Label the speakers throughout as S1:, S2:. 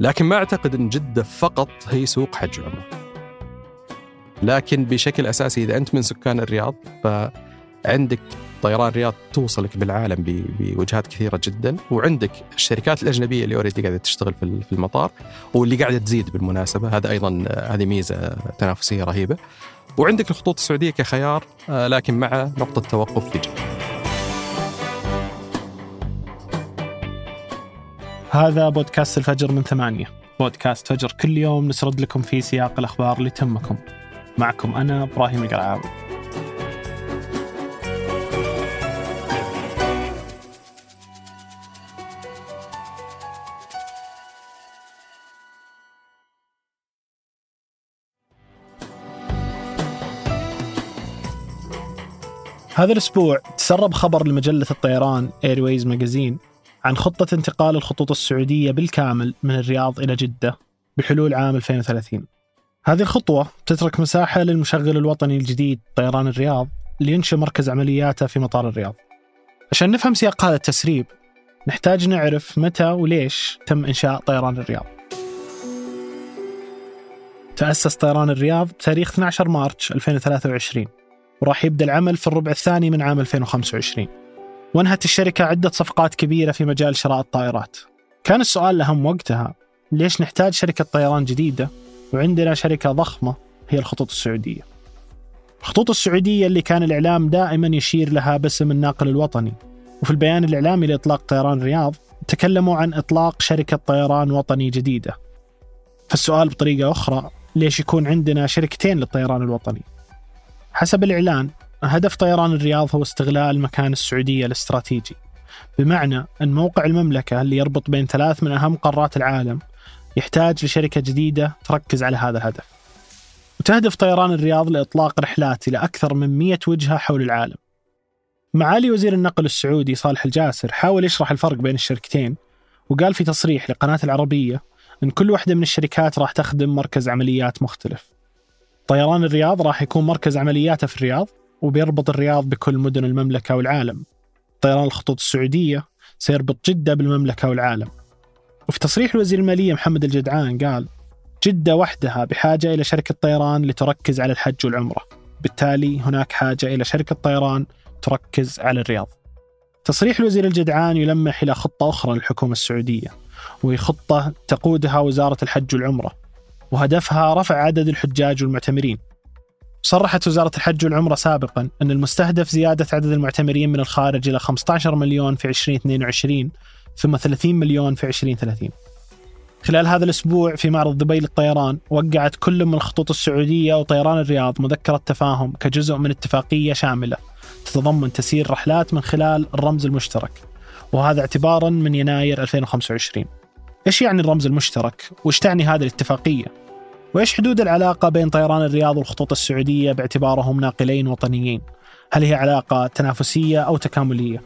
S1: لكن ما أعتقد إن جدة فقط هي سوق حج وعمره. لكن بشكل أساسي إذا أنت من سكان الرياض فعندك طيران الرياض توصلك بالعالم بوجهات كثيرة جدا وعندك الشركات الأجنبية اللي أوريدي قاعدة تشتغل في المطار واللي قاعدة تزيد بالمناسبة هذا أيضا هذه ميزة تنافسية رهيبة وعندك الخطوط السعودية كخيار لكن مع نقطة توقف في جدة.
S2: هذا بودكاست الفجر من ثمانية. بودكاست فجر كل يوم نسرد لكم في سياق الأخبار اللي تهمكم. معكم أنا إبراهيم القرعاوي. هذا الأسبوع تسرب خبر لمجلة الطيران ايرويز ماجازين عن خطة انتقال الخطوط السعودية بالكامل من الرياض إلى جدة بحلول عام 2030 هذه الخطوة تترك مساحة للمشغل الوطني الجديد طيران الرياض لينشئ مركز عملياته في مطار الرياض. عشان نفهم سياق هذا التسريب نحتاج نعرف متى وليش تم إنشاء طيران الرياض. تأسس طيران الرياض بتاريخ 12 مارس 2023 وراح يبدأ العمل في الربع الثاني من عام 2025 وانهت الشركة عدة صفقات كبيرة في مجال شراء الطائرات. كان السؤال الأهم وقتها ليش نحتاج شركة طيران جديدة؟ وعندنا شركة ضخمة هي الخطوط السعودية. الخطوط السعودية اللي كان الإعلام دائما يشير لها باسم الناقل الوطني. وفي البيان الإعلامي لإطلاق طيران الرياض تكلموا عن إطلاق شركة طيران وطني جديدة. فالسؤال بطريقة أخرى ليش يكون عندنا شركتين للطيران الوطني؟ حسب الإعلان هدف طيران الرياض هو استغلال مكان السعودية الاستراتيجي. بمعنى أن موقع المملكة اللي يربط بين ثلاث من أهم قارات العالم يحتاج لشركة جديدة تركز على هذا الهدف. وتهدف طيران الرياض لإطلاق رحلات إلى أكثر من 100 وجهة حول العالم. معالي وزير النقل السعودي صالح الجاسر حاول يشرح الفرق بين الشركتين وقال في تصريح لقناة العربية أن كل واحدة من الشركات راح تخدم مركز عمليات مختلف. طيران الرياض راح يكون مركز عملياته في الرياض وبيربط الرياض بكل مدن المملكة والعالم. طيران الخطوط السعودية سيربط جدة بالمملكة والعالم. وفي تصريح وزير المالية محمد الجدعان قال جدة وحدها بحاجة إلى شركة طيران لتركز على الحج والعمرة. بالتالي هناك حاجة إلى شركة طيران تركز على الرياض. تصريح الوزير الجدعان يلمح إلى خطة أخرى للحكومة السعودية وهي خطة تقودها وزارة الحج والعمرة وهدفها رفع عدد الحجاج والمعتمرين. صرحت وزارة الحج والعمرة سابقا أن المستهدف زيادة عدد المعتمرين من الخارج إلى 15 مليون في 2022 ثم 30 مليون في 2030 خلال هذا الأسبوع في معرض دبي للطيران وقعت كل من الخطوط السعودية وطيران الرياض مذكرة تفاهم كجزء من اتفاقية شاملة تتضمن تسيير رحلات من خلال الرمز المشترك وهذا اعتبارا من يناير 2025 إيش يعني الرمز المشترك؟ وإيش تعني هذه الاتفاقية؟ وإيش حدود العلاقة بين طيران الرياض والخطوط السعودية باعتبارهم ناقلين وطنيين؟ هل هي علاقة تنافسية أو تكاملية؟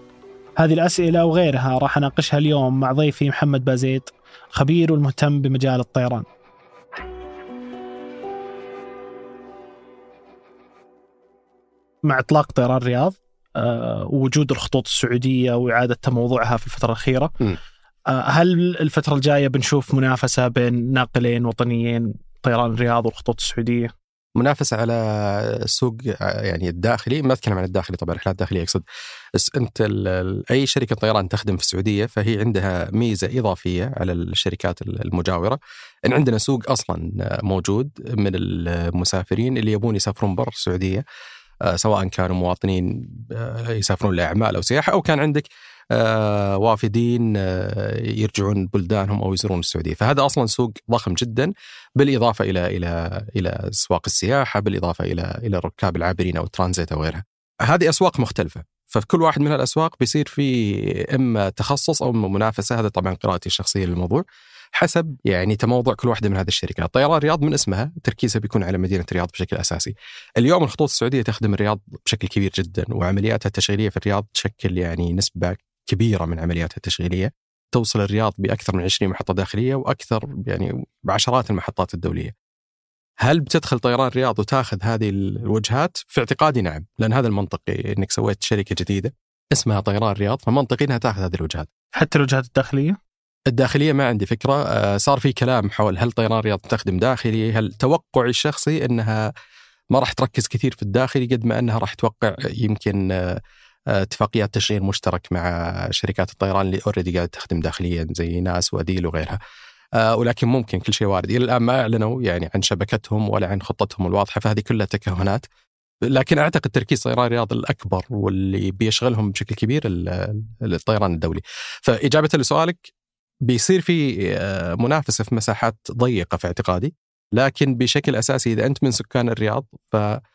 S2: هذه الأسئلة وغيرها راح أناقشها اليوم مع ضيفي محمد بازيت خبير والمهتم بمجال الطيران. مع إطلاق طيران الرياض أه ووجود الخطوط السعودية وإعادة تموضعها في الفترة الأخيرة م. أه هل الفترة الجاية بنشوف منافسة بين ناقلين وطنيين طيران الرياض والخطوط السعودية.
S1: منافسة على السوق يعني الداخلي ما أتكلم عن الداخلي طبعا الرحلات الداخلية أقصد. بس أنت أي شركة طيران تخدم في السعودية فهي عندها ميزة إضافية على الشركات المجاورة إن عندنا سوق أصلا موجود من المسافرين اللي يبون يسافرون برا السعودية سواء كانوا مواطنين يسافرون لأعمال أو سياحة أو كان عندك آه، وافدين آه، يرجعون بلدانهم أو يزورون السعودية، فهذا أصلا سوق ضخم جدا بالإضافة إلى إلى إلى أسواق السياحة، بالإضافة إلى إلى الركاب العابرين أو الترانزيت أو غيرها. هذه أسواق مختلفة، ففي كل واحد من الاسواق بيصير في إما تخصص أو منافسة، هذا طبعا قراءتي الشخصية للموضوع. حسب يعني تموضع كل واحدة من هذه الشركات، طيران الرياض من اسمها تركيزها بيكون على مدينة الرياض بشكل أساسي. اليوم الخطوط السعودية تخدم الرياض بشكل كبير جدا وعملياتها التشغيلية في الرياض تشكل يعني نسبة كبيرة من عملياتها التشغيلية توصل الرياض بأكثر من 20 محطة داخلية وأكثر يعني بعشرات المحطات الدولية. هل بتدخل طيران الرياض وتاخذ هذه الوجهات؟ في اعتقادي نعم، لأن هذا المنطقي إنك سويت شركة جديدة اسمها طيران الرياض فمنطقي إنها تاخذ هذه الوجهات.
S2: حتى الوجهات الداخلية؟
S1: الداخلية ما عندي فكرة آه، صار في كلام حول هل طيران الرياض تخدم داخلي هل توقعي الشخصي إنها ما راح تركز كثير في الداخلي قد ما إنها راح توقع يمكن آه، اتفاقيات تشغيل مشترك مع شركات الطيران اللي اوريدي قاعدة تخدم داخليا زي ناس واديل وغيرها. ولكن ممكن كل شيء وارد، إلى الآن ما أعلنوا يعني عن شبكتهم ولا عن خطتهم الواضحة فهذه كلها تكهنات. لكن أعتقد تركيز طيران الرياض الأكبر واللي بيشغلهم بشكل كبير الطيران الدولي. فإجابة لسؤالك بيصير في آه، منافسة في مساحات ضيقة في اعتقادي لكن بشكل أساسي إذا أنت من سكان الرياض فعندك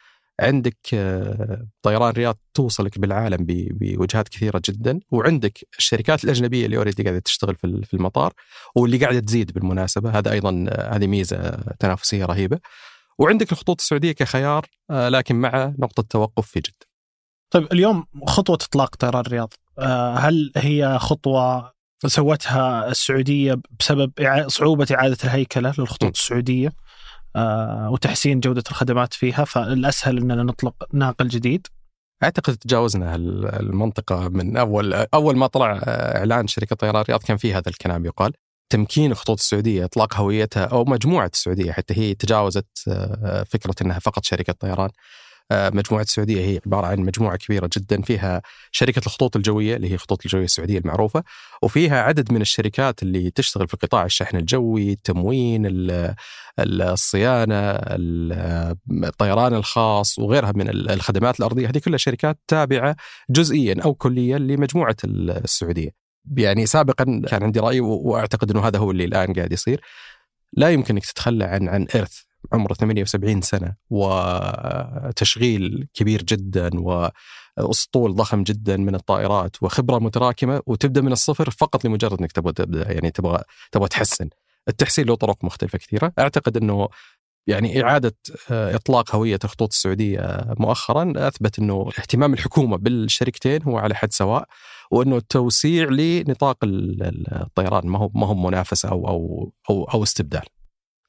S1: آه، طيران الرياض توصلك بالعالم بوجهات كثيرة جدا وعندك الشركات الأجنبية اللي أوريدي قاعدة تشتغل في المطار واللي قاعدة تزيد بالمناسبة. هذا أيضا آه، هذه ميزة تنافسية رهيبة. وعندك الخطوط السعودية كخيار لكن مع نقطة توقف في جدة.
S2: طيب اليوم خطوة إطلاق طيران الرياض هل هي خطوة سوتها السعودية بسبب صعوبة إعادة الهيكلة للخطوط السعودية؟ آه، وتحسين جودة الخدمات فيها فالأسهل إننا نطلق ناقل جديد.
S1: أعتقد تجاوزنا المنطقة من اول أول ما طلع إعلان شركة طيران الرياض كان في هذا الكلام يقال. تمكين خطوط السعودية إطلاق هويتها أو مجموعة السعودية حتى هي تجاوزت آه، فكرة إنها فقط شركة طيران. آه، مجموعة السعودية هي عبارة عن مجموعة كبيرة جدا. فيها شركة الخطوط الجوية اللي هي خطوط الجوية السعودية المعروفة وفيها عدد من الشركات اللي تشتغل في قطاع الشحن الجوي التموين الصيانة الطيران الخاص وغيرها من الخدمات الأرضية. هذه كلها شركات تابعة جزئيا أو كليا لمجموعة السعودية. يعني سابقا كان عندي رأي وأعتقد أنه هذا هو اللي الآن قاعد يصير. لا يمكن انك تتخلى عن عن ايرث عمره 78 سنة وتشغيل كبير جدا وأسطول ضخم جدا من الطائرات وخبرة متراكمة وتبدأ من الصفر فقط لمجرد إنك تبغى تبدأ يعني تبغى تبغى تحسن. التحسين له طرق مختلفة كثيرة، أعتقد إنه يعني إعادة آه، إطلاق هوية الخطوط السعودية مؤخرا أثبت أنه اهتمام الحكومة بالشركتين هو على حد سواء وأنه التوسيع لنطاق الطيران ما هو ما هو منافسة أو أو أو, أو استبدال.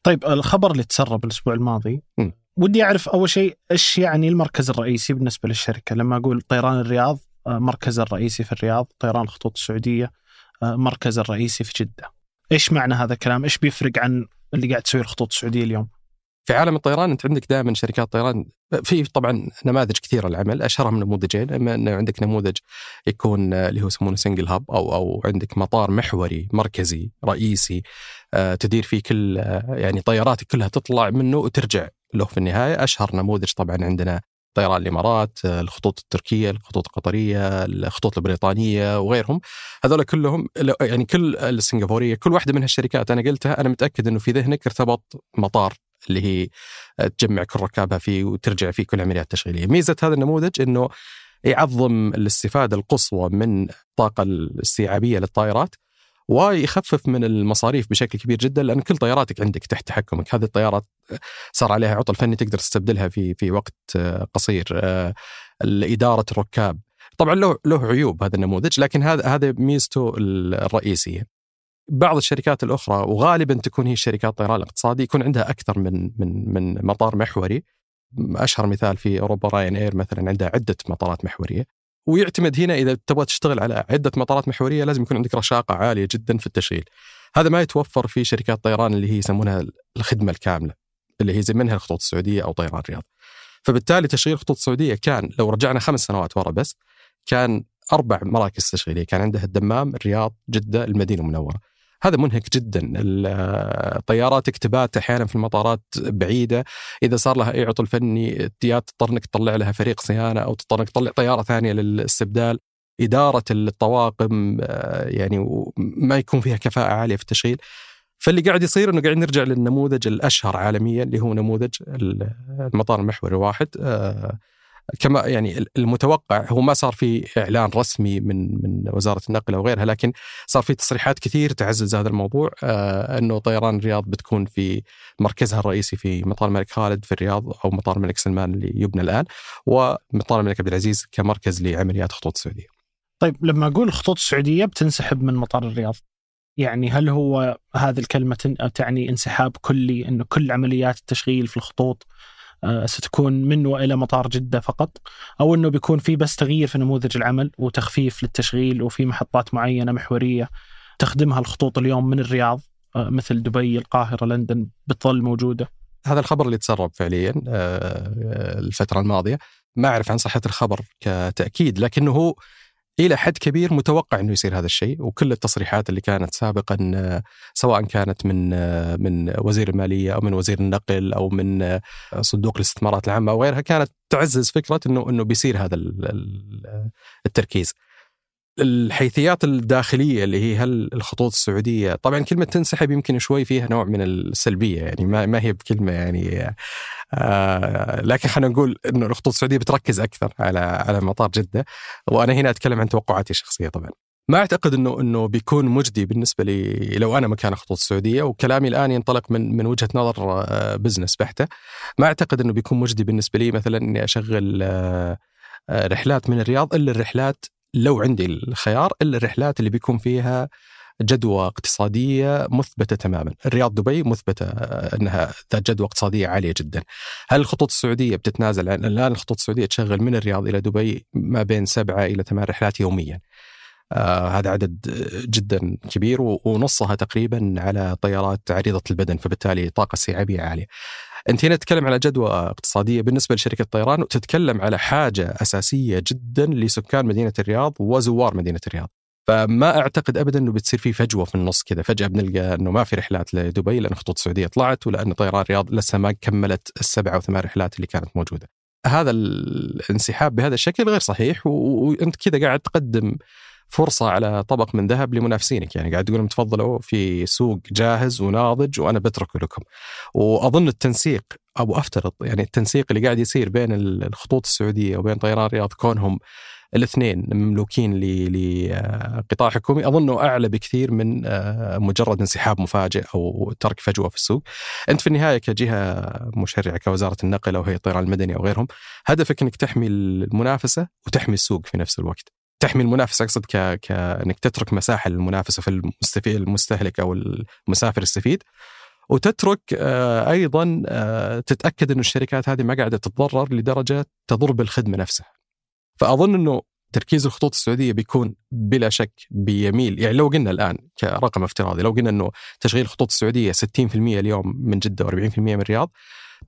S2: طيب الخبر اللي تسرب الأسبوع الماضي م. ودي أعرف أول شيء إيش يعني المركز الرئيسي بالنسبة للشركة؟ لما أقول طيران الرياض آه، مركز الرئيسي في الرياض طيران الخطوط السعودية آه، مركز الرئيسي في جدة. إيش معنى هذا الكلام؟ إيش بيفرق عن اللي قاعد تسويه الخطوط السعودية اليوم؟
S1: في عالم الطيران أنت عندك دائما شركات طيران. في طبعا نماذج كثيرة للعمل اشهرهم نموذجين أما انه عندك نموذج يكون اللي هو يسمونه سنجل هاب أو أو عندك مطار محوري مركزي رئيسي آه، تدير فيه كل آه، يعني طياراتك كلها تطلع منه وترجع له في النهاية. أشهر نموذج طبعا عندنا طيران الإمارات آه، الخطوط التركية الخطوط القطرية الخطوط البريطانية وغيرهم. هذول كلهم يعني كل السنغافورية كل واحدة من هالشركات أنا قلتها أنا متأكد إنه في ذهنك ارتبط مطار اللي هي تجمع كل ركابها فيه وترجع فيه كل عمليات تشغيلية ميزة هذا النموذج إنه يعظم الاستفادة القصوى من الطاقة الاستيعابية للطائرات ويخفف من المصاريف بشكل كبير جدا لأن كل طياراتك عندك تحت تحكمك، هذه الطيارات صار عليها عطل فني تقدر تستبدلها في في وقت قصير. اداره الركاب طبعا له له عيوب هذا النموذج لكن هذا هذا ميزته الرئيسية. بعض الشركات الأخرى وغالبا تكون هي شركات طيران الاقتصادي يكون عندها أكثر من من من مطار محوري أشهر مثال في أوروبا راين إير مثلا عندها عدة مطارات محورية ويعتمد هنا إذا تبغى تشتغل على عدة مطارات محورية لازم يكون عندك رشاقة عالية جدا في التشغيل. هذا ما يتوفر في شركات طيران اللي هي يسمونها الخدمة الكاملة اللي هي زي منها الخطوط السعودية أو طيران الرياض. فبالتالي تشغيل الخطوط السعودية كان لو رجعنا خمس سنوات ورا بس كان أربع مراكز تشغيلية، كان عندها الدمام، الرياض، جدة، المدينة المنورة. هذا منهك جدا. الطيارات تبات أحيانا في المطارات بعيدة. إذا صار لها أي عطل فني يا تضطر إنك تطلع لها فريق صيانة أو تضطر إنك تطلع طيارة ثانية للاستبدال. إدارة الطواقم آه، يعني ما يكون فيها كفاءة عالية في التشغيل. فاللي قاعد يصير إنه قاعد نرجع للنموذج الأشهر عالميا اللي هو نموذج المطار المحوري الواحد آه، كما يعني المتوقع هو ما صار في إعلان رسمي من من وزارة النقل أو غيرها لكن صار في تصريحات كثير تعزز هذا الموضوع آه أنه طيران الرياض بتكون في مركزها الرئيسي في مطار الملك خالد في الرياض أو مطار الملك سلمان اللي يبنى الآن ومطار الملك عبد العزيز كمركز لعمليات خطوط السعوديه.
S2: طيب لما أقول الخطوط السعوديه بتنسحب من مطار الرياض يعني هل هو هذه الكلمة تعني انسحاب كلي إنه كل عمليات التشغيل في الخطوط ستكون من وإلى مطار جدة فقط أو إنه بيكون في بس تغيير في نموذج العمل وتخفيف للتشغيل وفي محطات معينة محورية تخدمها الخطوط اليوم من الرياض آه، مثل دبي القاهرة لندن بتظل موجودة.
S1: هذا الخبر اللي تسرب فعليا آه، الفترة الماضية. ما أعرف عن صحة الخبر كتأكيد لكنه إلى حد كبير متوقع إنه يصير هذا الشيء وكل التصريحات اللي كانت سابقا سواء كانت من من وزير المالية أو من وزير النقل أو من صندوق الاستثمارات العامة أو غيرها كانت تعزز فكرة إنه إنه بيصير هذا التركيز. الحيثيات الداخلية اللي هي هل الخطوط السعودية طبعا كلمة تنسحب يمكن شوي فيها نوع من السلبية يعني ما ما هي بكلمة يعني آه لكن خلينا نقول إنه الخطوط السعودية بتركز أكثر على على مطار جدة وأنا هنا أتكلم عن توقعاتي الشخصية طبعا. ما أعتقد إنه إنه بيكون مجدي بالنسبة لي لو أنا مكان الخطوط السعودية وكلامي الآن ينطلق من من وجهة نظر بزنس آه، بحتة. ما أعتقد إنه بيكون مجدي بالنسبة لي مثلا إني أشغل آه، آه، رحلات من الرياض إلا الرحلات لو عندي الخيار الا الرحلات اللي بيكون فيها جدوى اقتصادية مثبتة تماما، الرياض دبي مثبتة أنها ذات جدوى اقتصادية عالية جدا. هل الخطوط السعودية بتتنازل عن الآن الخطوط السعودية تشغل من الرياض إلى دبي ما بين سبعة إلى ثمان رحلات يوميا. آه هذا عدد جدا كبير ونصها تقريبا على طيارات عريضة البدن فبالتالي طاقة استيعابية عالية. أنت هنا تتكلم على جدوى اقتصادية بالنسبة لشركة الطيران وتتكلم على حاجة أساسية جدا لسكان مدينة الرياض وزوار مدينة الرياض. فما أعتقد ابدا إنه بتصير في فجوة في النص كذا فجأة بنلقى إنه ما في رحلات لدبي لأن خطوط السعودية طلعت ولأن طيران الرياض لسه ما كملت السبع أو ثمان رحلات اللي كانت موجودة. هذا الانسحاب بهذا الشكل غير صحيح وأنت كذا قاعد تقدم فرصة على طبق من ذهب لمنافسينك يعني قاعد تقول تفضلوا في سوق جاهز وناضج وأنا بتركه لكم وأظن التنسيق أو أفترض يعني التنسيق اللي قاعد يصير بين الخطوط السعودية وبين طيران الرياض كونهم الاثنين مملوكين لقطاع حكومي اظنه أعلى بكثير من آه، مجرد انسحاب مفاجئ أو ترك فجوة في السوق. أنت في النهاية كجهة مشرعة كوزارة النقل أو هيئة الطيران المدني أو غيرهم، هدفك إنك تحمي المنافسة وتحمي السوق في نفس الوقت. تحمي المنافس أقصد ك... كانك تترك مساحه للمنافسه في المستفيد المستهلك أو المسافر يستفيد وتترك آه، أيضا آه، تتأكد إنه الشركات هذه ما قاعدة تتضرر لدرجة تضر بالخدمة نفسها. فأظن إنه تركيز الخطوط السعودية بيكون بلا شك بيميل يعني لو قلنا الآن كرقم افتراضي لو قلنا إنه تشغيل الخطوط السعودية 60% اليوم من جدة و40% من الرياض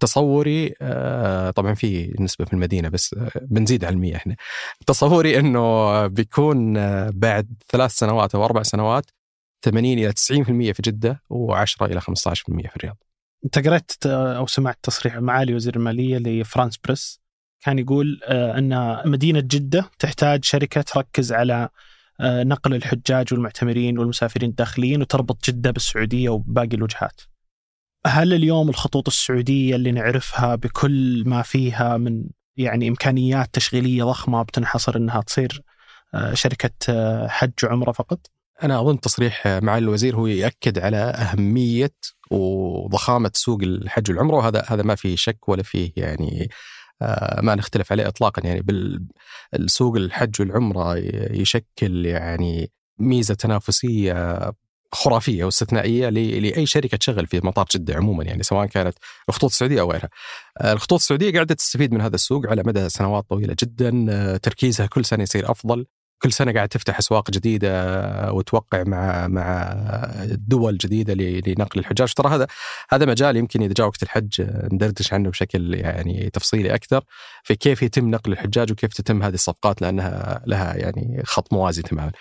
S1: تصوري آه، طبعا في نسبة في المدينة بس آه، بنزيد على المية إحنا تصوري إنه بيكون آه، بعد ثلاث سنوات أو أربع سنوات 80 إلى 90% في جدة و10 إلى 15% في الرياض.
S2: أنت قرأت أو سمعت تصريح معالي وزير المالية لفرانس بريس كان يقول أن مدينة جدة تحتاج شركة تركز على نقل الحجاج والمعتمرين والمسافرين الداخليين وتربط جدة بالسعودية وباقي الوجهات. هل اليوم الخطوط السعودية اللي نعرفها بكل ما فيها من يعني إمكانيات تشغيلية ضخمة بتنحصر إنها تصير آه، شركة آه، حج وعمره فقط؟
S1: أنا أظن تصريح معالي الوزير هو يأكد على أهمية وضخامة سوق الحج والعمره وهذا هذا ما في شك ولا فيه يعني آه، ما نختلف عليه اطلاقا يعني بالسوق الحج والعمره يشكل يعني ميزة تنافسية خرافية واستثنائية لأي شركة تشغل في مطار جدة عموما يعني سواء كانت الخطوط السعودية أو غيرها. آه، الخطوط السعودية قاعدة تستفيد من هذا السوق على مدى سنوات طويلة جدا، آه، تركيزها كل سنة يصير أفضل، كل سنة قاعد تفتح أسواق جديدة آه، وتوقع مع مع دول جديدة لنقل الحجاج، ترى هذا هذا مجال يمكن إذا جاء وقت الحج ندردش عنه بشكل يعني تفصيلي أكثر في كيف يتم نقل الحجاج وكيف تتم هذه الصفقات لأنها لها يعني خط موازي تماما.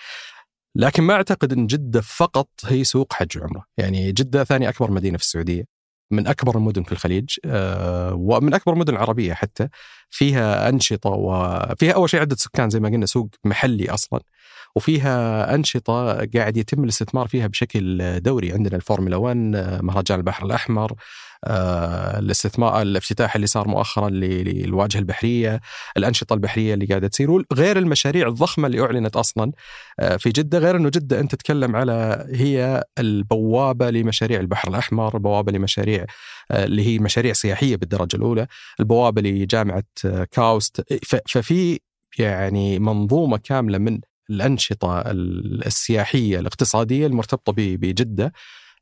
S1: لكن ما أعتقد إن جدة فقط هي سوق حج وعمرة، يعني جدة ثاني أكبر مدينة في السعودية من أكبر المدن في الخليج آه، ومن أكبر المدن العربيه حتى. فيها أنشطة وفيها أول شيء عدة سكان زي ما قلنا سوق محلي أصلا. وفيها أنشطة قاعد يتم الاستثمار فيها بشكل دوري. عندنا الفورمولا 1 مهرجان البحر الأحمر آه، الاستثمار الافتتاح اللي صار مؤخرا للواجهة البحرية، الأنشطة البحرية اللي قاعدة تصير غير المشاريع الضخمة اللي أعلنت أصلا آه، في جدة، غير إنه جدة أنت تتكلم على هي البوابة لمشاريع البحر الأحمر، بوابة لمشاريع آه، اللي هي مشاريع سياحية بالدرجة الأولى، البوابة لجامعة كاوست، ففي يعني منظومة كاملة من الأنشطة السياحية الاقتصادية المرتبطة بجدة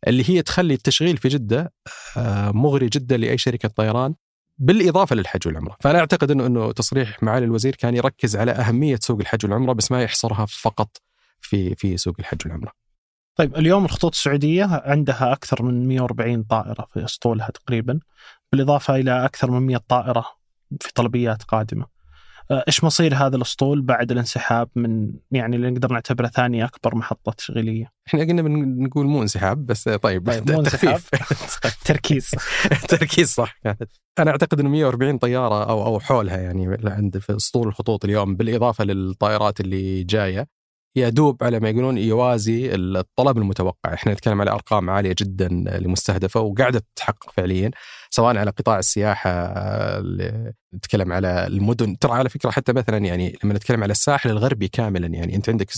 S1: اللي هي تخلي التشغيل في جدة آه، مغري جدا لأي شركة طيران بالإضافة للحج والعمرة، فأنا أعتقد إنه إنه تصريح معالي الوزير كان يركز على أهمية سوق الحج والعمرة بس ما يحصرها فقط في في سوق الحج والعمرة.
S2: طيب اليوم الخطوط السعودية عندها أكثر من 140 طائرة في أسطولها تقريبا بالإضافة إلى أكثر من 100 طائرة في طلبيات قادمة. آه، إيش مصير هذا الأسطول بعد الانسحاب من يعني اللي نقدر نعتبره ثاني أكبر محطة تشغيليه؟
S1: إحنا قلنا بنقول مو انسحاب بس طيب,
S2: طيب مو انسحاب تركيز.
S1: تركيز صح كانت. أنا أعتقد إنه 140 طيارة أو أو حولها يعني عند في أسطول الخطوط اليوم بالإضافة للطائرات اللي جاية. يدوب على ما يقولون يوازي الطلب المتوقع، إحنا نتكلم على أرقام عالية جدا لمستهدفة وقاعدة تتحقق فعليا سواء على قطاع السياحة نتكلم على المدن، ترى على فكرة حتى مثلا يعني لما نتكلم على الساحل الغربي كاملا يعني أنت عندك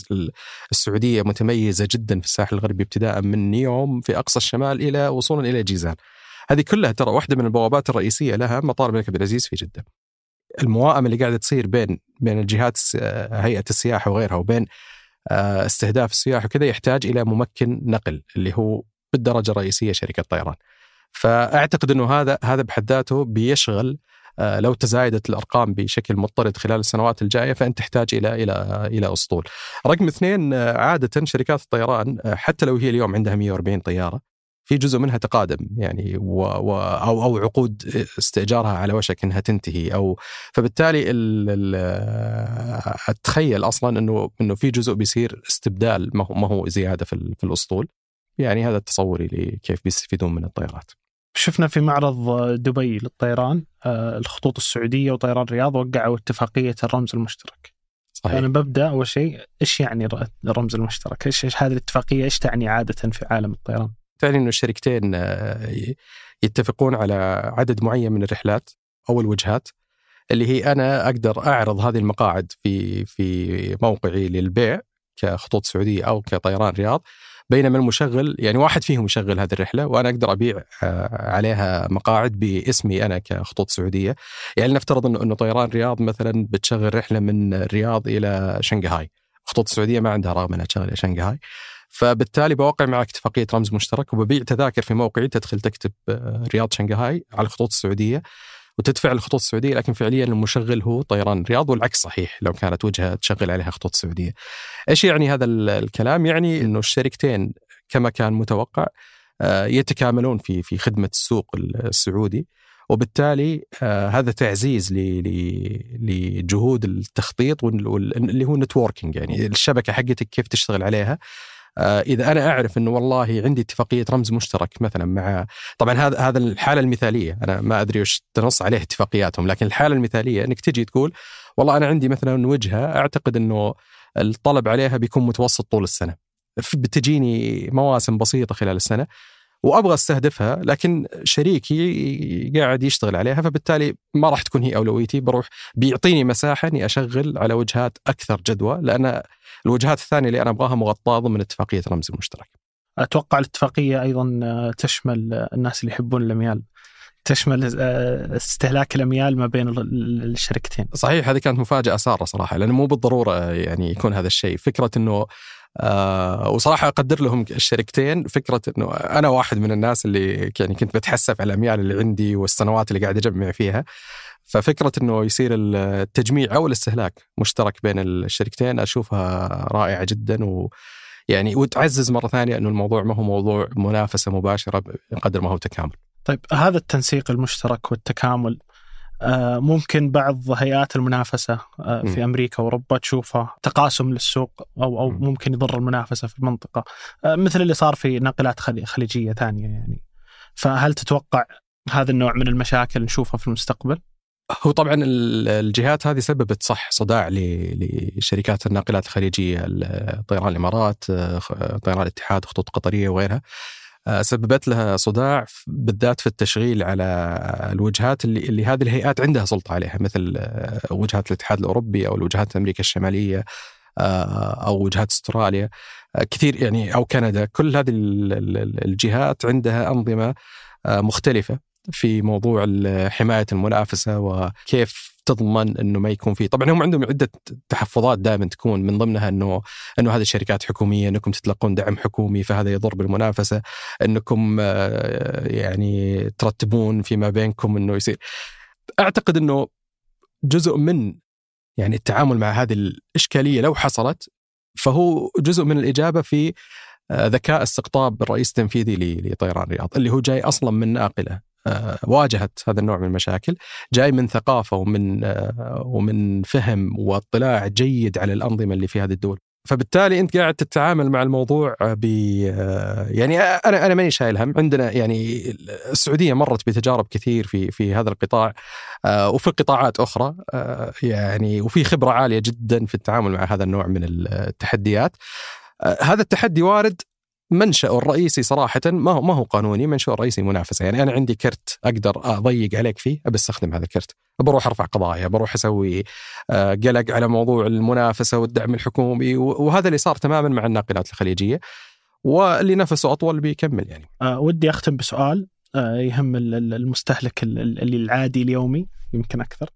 S1: السعودية متميزة جدا في الساحل الغربي ابتداء من نيوم في أقصى الشمال إلى وصولا إلى جيزان. هذه كلها ترى واحدة من البوابات الرئيسية لها مطار الملك عبد العزيز في جدة. المواءمه اللي قاعدة تصير بين بين الجهات هيئة السياحة وغيرها وبين استهداف السياح وكذا يحتاج إلى ممكن نقل اللي هو بالدرجة الرئيسية شركة طيران. فأعتقد إنه هذا هذا بحد ذاته بيشغل آه، لو تزايدت الأرقام بشكل مضطرد خلال السنوات الجاية فأنت تحتاج إلى إلى إلى أسطول. رقم اثنين آه، عادة شركات الطيران حتى لو هي اليوم عندها 140 طيارة في جزء منها تقادم يعني و و أو أو عقود استئجارها على وشك إنها تنتهي أو فبالتالي ال ال أتخيل أصلا إنه إنه في جزء بيصير استبدال ما هو ما هو زيادة في, في الأسطول يعني هذا تصوري لكيف بيستفيدون من الطيارات.
S2: شفنا في معرض دبي للطيران آه، الخطوط السعودية وطيران الرياض وقعوا اتفاقية الرمز المشترك. صحيح. أنا ببدأ أول شيء إيش يعني الرمز المشترك؟ إيش هذه الاتفاقية إيش تعني عادة في عالم الطيران؟
S1: تعني إنه الشركتين آه، يتفقون على عدد معين من الرحلات أو الوجهات اللي هي أنا أقدر أعرض هذه المقاعد في في موقعي للبيع كخطوط سعودية أو كطيران رياض بينما المشغل يعني واحد فيهم يشغل هذه الرحلة وأنا أقدر أبيع آه، عليها مقاعد باسمي أنا كخطوط سعودية. يعني نفترض إنه إنه طيران رياض مثلا بتشغل رحلة من الرياض إلى شنغهاي. خطوط السعوديه ما عندها رغبه إنها تشغل إلى شنغهاي. فبالتالي بوقع معك اتفاقية رمز مشترك وببيع تذاكر في موقعي تدخل تكتب آه، رياض شنغهاي على الخطوط السعودية وتدفع الخطوط السعودية لكن فعليا المشغل هو طيران رياض والعكس صحيح لو كانت وجهة تشغل عليها خطوط سعودية. إيش يعني هذا الكلام؟ يعني إنه الشركتين كما كان متوقع آه، يتكاملون في في خدمة السوق السعودي وبالتالي آه هذا تعزيز لجهود التخطيط اللي هو نتوركينج يعني الشبكة حقتك كيف تشتغل عليها إذا أنا أعرف إنه والله عندي اتفاقية رمز مشترك مثلا مع طبعا هذا هذا الحالة المثالية. أنا ما أدري وش تنص عليه اتفاقياتهم لكن الحالة المثالية إنك تجي تقول والله أنا عندي مثلا وجهة أعتقد إنه الطلب عليها بيكون متوسط طول السنة. بتجيني مواسم بسيطة خلال السنة. وأبغى أستهدفها لكن شريكي قاعد يشتغل عليها فبالتالي ما راح تكون هي أولويتي بروح بيعطيني مساحة إني أشغل على وجهات أكثر جدوى لأن الوجهات الثانية اللي أنا أبغاها مغطاة ضمن اتفاقية رمز المشترك.
S2: أتوقع الاتفاقية أيضا تشمل الناس اللي يحبون الأميال. تشمل آه، استهلاك الأميال ما بين الشركتين.
S1: صحيح هذه كانت مفاجأة سارة صراحة لأنه مو بالضرورة يعني يكون هذا الشيء، فكرة إنه آه وصراحة أقدر لهم الشركتين. فكرة إنه أنا واحد من الناس اللي يعني كنت بتحسف على الأميال اللي عندي والسنوات اللي قاعد أجمع فيها. ففكرة إنه يصير التجميع أو الاستهلاك مشترك بين الشركتين أشوفها رائعة جدا. و يعني وتعزز مرة ثانية إنه الموضوع ما هو موضوع منافسة مباشرة بقدر ما هو تكامل.
S2: طيب هذا التنسيق المشترك والتكامل ممكن بعض هيئات المنافسة آه، في أمريكا وأوروبا تشوفها تقاسم للسوق أو أو ممكن يضر المنافسة في المنطقة. آه، مثل اللي صار في ناقلات خليجية ثانية يعني. فهل تتوقع هذا النوع من المشاكل نشوفها في المستقبل؟
S1: هو طبعا الجهات هذه سببت صح صداع لشركات الناقلات الخليجية طيران الإمارات طيران الاتحاد خطوط قطرية وغيرها. آه، سببت لها صداع بالذات في التشغيل على الوجهات اللي, اللي هذه الهيئات عندها سلطة عليها مثل آه، وجهات الاتحاد الأوروبي أو الوجهات أمريكا الشمالية آه، أو وجهات أستراليا كثير يعني أو كندا. كل هذه الجهات عندها أنظمة مختلفة في موضوع حماية المنافسة وكيف تضمن إنه ما يكون في طبعا هم عندهم عدة تحفظات دائما تكون من ضمنها إنه إنه هذه الشركات حكومية إنكم تتلقون دعم حكومي فهذا يضر بالمنافسة. إنكم آه، يعني ترتبون فيما بينكم إنه يصير. أعتقد إنه جزء من يعني التعامل مع هذه الإشكالية لو حصلت فهو جزء من الإجابة في ذكاء استقطاب الرئيس التنفيذي لطيران الرياض اللي هو جاي أصلا من ناقلة. واجهت هذا النوع من المشاكل جاي من ثقافة ومن ومن فهم واطلاع جيد على الأنظمة اللي في هذه الدول. فبالتالي أنت قاعد تتعامل مع الموضوع ب يعني أنا أنا ماني شايل هم. عندنا يعني السعودية مرت بتجارب كثير في في هذا القطاع وفي قطاعات أخرى يعني وفي خبرة عالية جدا في التعامل مع هذا النوع من التحديات. هذا التحدي وارد منشأه الرئيسي صراحة ما هو ما هو قانوني، منشأه الرئيسي منافسة، يعني أنا عندي كرت أقدر أضيق عليك فيه أبي أستخدم هذا الكرت، بروح أرفع قضايا، بروح أسوي آه، قلق على موضوع المنافسة والدعم الحكومي وهذا اللي صار تماما مع الناقلات الخليجية واللي نفسه أطول بيكمل يعني.
S2: أه ودي أختم بسؤال أه يهم المستهلك اللي العادي اليومي يمكن أكثر.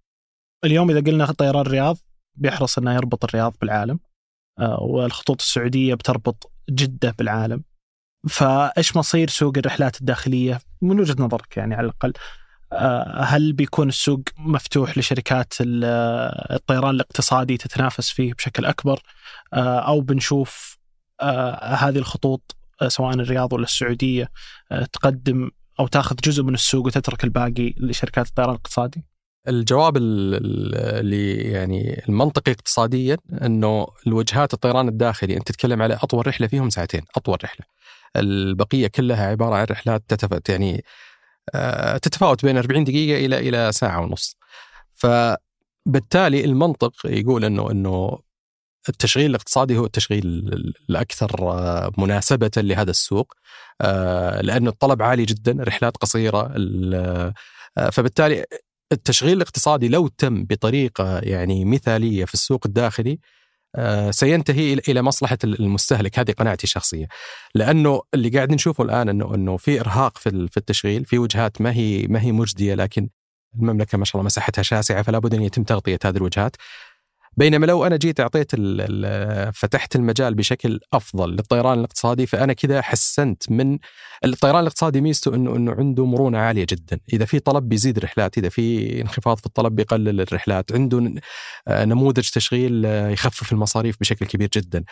S2: اليوم إذا قلنا طيران الرياض بيحرص أنه يربط الرياض بالعالم والخطوط السعودية بتربط جدة بالعالم. فإيش مصير سوق الرحلات الداخلية؟ من وجهة نظرك يعني على الأقل. آه، هل بيكون السوق مفتوح لشركات الطيران الاقتصادي تتنافس فيه بشكل أكبر؟ آه، أو بنشوف آه، هذه الخطوط سواء الرياض ولا السعودية تقدم أو تاخذ جزء من السوق وتترك الباقي لشركات الطيران الاقتصادي؟
S1: الجواب اللي يعني المنطقي اقتصاديا إنه الوجهات الطيران الداخلي أنت تتكلم على أطول رحلة فيهم ساعتين أطول رحلة. البقية كلها عبارة عن رحلات تتفاوت يعني آه، تتفاوت بين 40 دقيقة إلى إلى ساعة ونص. فبالتالي المنطق يقول إنه إنه التشغيل الاقتصادي هو التشغيل الأكثر آه، مناسبة لهذا السوق آه، لأنه الطلب عالي جدا رحلات قصيرة فبالتالي التشغيل الاقتصادي لو تم بطريقة يعني مثالية في السوق الداخلي آه، سينتهي إلى مصلحة المستهلك. هذه قناعتي الشخصيه لأنه اللي قاعد نشوفه الآن انه إنه في إرهاق في في التشغيل في وجهات ما هي ما هي مجدية لكن المملكة ما شاء الله مساحتها شاسعة فلا بد أن يتم تغطية هذه الوجهات. بينما لو أنا جيت أعطيت فتحت المجال بشكل أفضل للطيران الاقتصادي فأنا كذا حسنت من الطيران الاقتصادي ميزته انه إنه عنده مرونة عالية جدا، إذا في طلب بيزيد الرحلات، إذا في انخفاض في الطلب بيقلل الرحلات، عنده نموذج تشغيل يخفف المصاريف بشكل كبير جدا.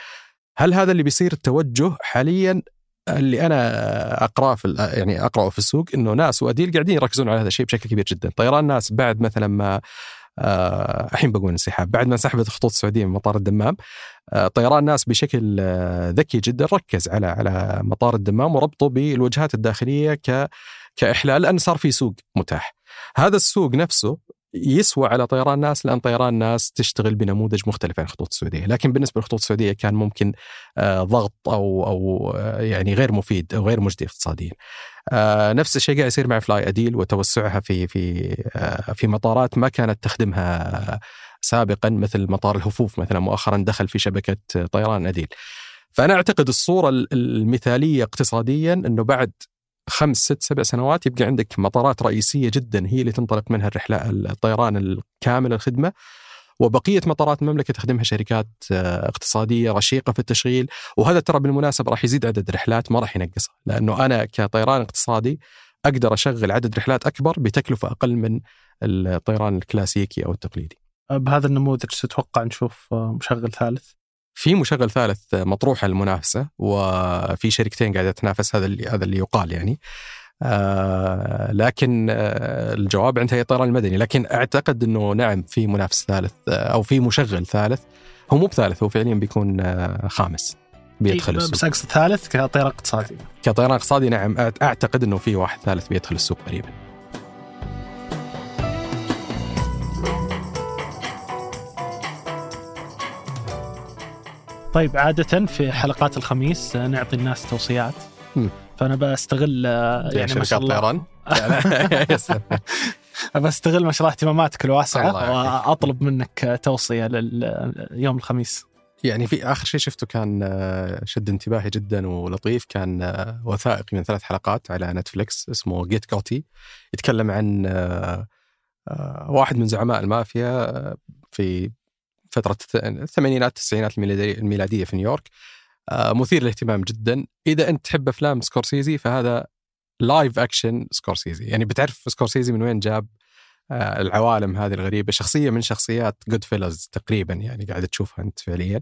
S1: هل هذا اللي بيصير التوجه حاليا؟ اللي أنا أقرأه في يعني أقرأه في السوق إنه ناس وأديل قاعدين يركزون على هذا الشيء بشكل كبير جدا، طيران ناس بعد مثلا ما الحين بقول انسحاب بعد ما انسحبت الخطوط السعودية من مطار الدمام آه، طيران ناس بشكل آه، ذكي جدا ركز على على مطار الدمام وربطه بالوجهات الداخلية ك كإحلال لأن صار في سوق متاح. هذا السوق نفسه يسوى على طيران ناس لأن طيران ناس تشتغل بنموذج مختلف عن الخطوط السعودية، لكن بالنسبة للخطوط السعودية كان ممكن ضغط أو أو يعني غير مفيد أو غير مجدي اقتصاديا. آه، نفس الشيء قاعد يصير مع فلاي أديل وتوسعها في في آه، في مطارات ما كانت تخدمها سابقا مثل مطار الهفوف مثلا مؤخرا دخل في شبكة طيران أديل. فأنا أعتقد الصورة المثالية اقتصاديا إنه بعد خمس ست سبع سنوات يبقى عندك مطارات رئيسية جدا هي اللي تنطلق منها الرحلة الطيران الكامل الخدمة وبقية مطارات المملكة تخدمها شركات آه، اقتصادية رشيقة في التشغيل وهذا ترى بالمناسبة راح يزيد عدد الرحلات ما راح ينقصها لأنه أنا كطيران اقتصادي أقدر أشغل عدد رحلات أكبر بتكلفة أقل من الطيران الكلاسيكي أو التقليدي.
S2: بهذا النموذج تتوقع نشوف آه، مشغل ثالث؟
S1: في مشغل ثالث مطروحه للمنافسه وفي شركتين قاعدة تنافس هذا اللي هذا اللي يقال يعني. آه لكن آه الجواب عندها الطيران المدني. لكن أعتقد إنه نعم في منافس ثالث آه أو في مشغل ثالث. هو مو بثالث هو فعليا بيكون آه خامس بيدخل
S2: إيه، السوق. بس أقصد ثالث كطيران اقتصادي
S1: كطيران اقتصادي نعم. أعتقد إنه في واحد ثالث بيدخل السوق قريبا.
S2: طيب عادة في حلقات الخميس نعطي الناس توصيات. م. فأنا بستغل
S1: آه، يعني ما شاء الله. طيران؟
S2: بستغل ما شاء الله اهتماماتك الواسعه وأطلب منك توصية لليوم الخميس.
S1: يعني في آخر شيء شفته كان آه، شد انتباهي جدا ولطيف كان آه، وثائقي من ثلاث حلقات على نتفلكس اسمه Get Gotti يتكلم عن واحد من زعماء المافيا في فترة الثمانينات التسعينات الميلادية في نيويورك. آه، مثير للاهتمام جدا. إذا أنت تحب أفلام سكورسيزي فهذا live action سكورسيزي. يعني بتعرف سكورسيزي من وين جاب آه، العوالم هذه الغريبة. شخصية من شخصيات Goodfellas تقريبا يعني قاعد تشوفها أنت فعليا.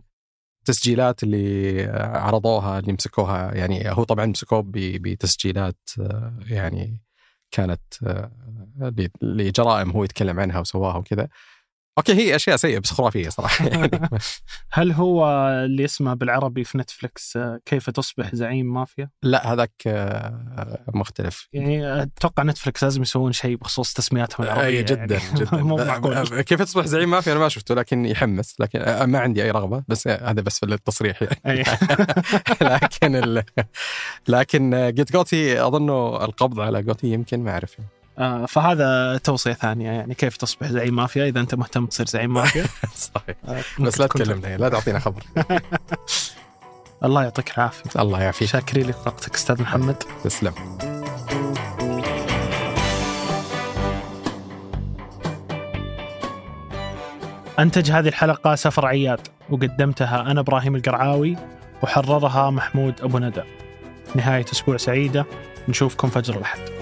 S1: التسجيلات اللي عرضوها اللي مسكوها. يعني هو طبعا مسكوه بتسجيلات آه، يعني كانت آه، لجرائم هو يتكلم عنها وسواها وكذا. okay هي أشياء سيئة بس خرافية صراحة. يعني.
S2: هل هو اللي اسمه بالعربي في نتفلكس آه، كيف تصبح زعيم مافيا؟
S1: لا هذاك آه، مختلف.
S2: يعني أتوقع نتفلكس لازم يسوون شيء بخصوص تسمياتهم العربيه
S1: أي جدا
S2: يعني.
S1: جدا
S2: مو معقول.
S1: كيف تصبح زعيم مافيا؟ أنا ما شفته لكن يحمس لكن آه، ما عندي أي رغبة بس هذا بس في التصريح يعني. لكن ال... لكن جيت جوتي أظنه القبض على جوتي يمكن ما أعرف
S2: آه، فهذا توصية ثانية يعني كيف تصبح زعيم مافيا؟ إذا أنت مهتم تصير زعيم مافيا.
S1: صحيح.
S2: آه،
S1: بس لا تكلمنا لا تعطينا خبر.
S2: الله يعطيك العافية.
S1: الله يعافيك.
S2: شاكرين لك وقتك أستاذ محمد.
S1: تسلم.
S2: أنتج هذه الحلقة سفر عياد وقدمتها أنا إبراهيم القرعاوي وحررها محمود أبو ندى. نهاية أسبوع سعيدة نشوفكم فجر الأحد.